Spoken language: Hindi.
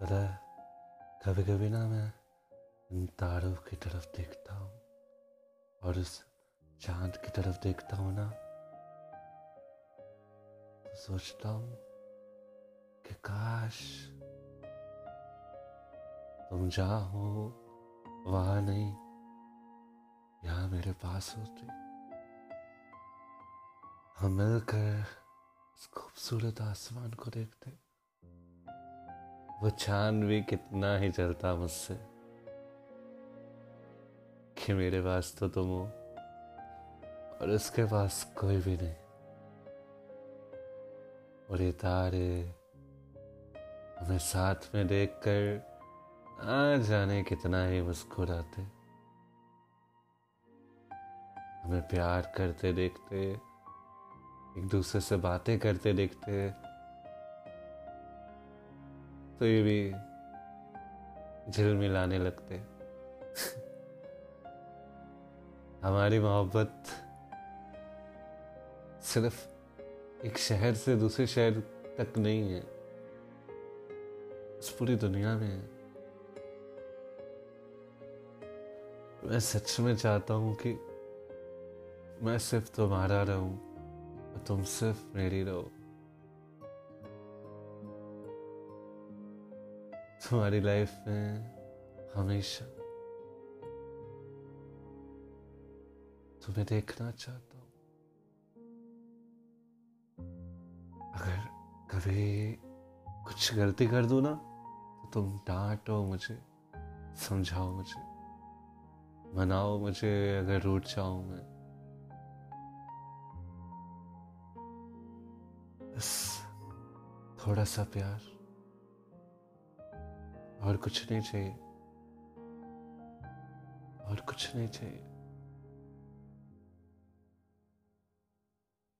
पता है कभी कभी ना मैं इन तारों की तरफ़ देखता हूँ और उस चाँद की तरफ़ देखता हूँ ना तो सोचता हूँ कि काश तुम जहाँ हो, वहाँ नहीं, यहाँ मेरे पास होते। हम मिलकर इस खूबसूरत आसमान को देखते। वो चाँद भी कितना ही चलता मुझसे। कि मेरे पास तो तुम हो, और उसके पास कोई भी नहीं। और ये तारे हमें साथ में देखकर आ जाने कितना ही मुस्कुराते। हमें प्यार करते देखते, एक दूसरे से बातें करते देखते तो ये भी झिलमिलाने लगते हमारी मोहब्बत सिर्फ़ एक शहर से दूसरे शहर तक नहीं है इस पूरी दुनिया में है। मैं सच में चाहता हूँ कि मैं सिर्फ़ तुम्हारा रहूँ और तुम सिर्फ़ मेरी रहो। तुम्हारी लाइफ में हमेशा तुम्हें देखना चाहता हूँ। अगर कभी कुछ गलती कर दूँ ना तो तुम डांटो मुझे, समझाओ मुझे, मनाओ मुझे अगर रूठ जाऊँ मैं। बस थोड़ा सा प्यार। और कुछ नहीं चाहिए। और कुछ नहीं चाहिए।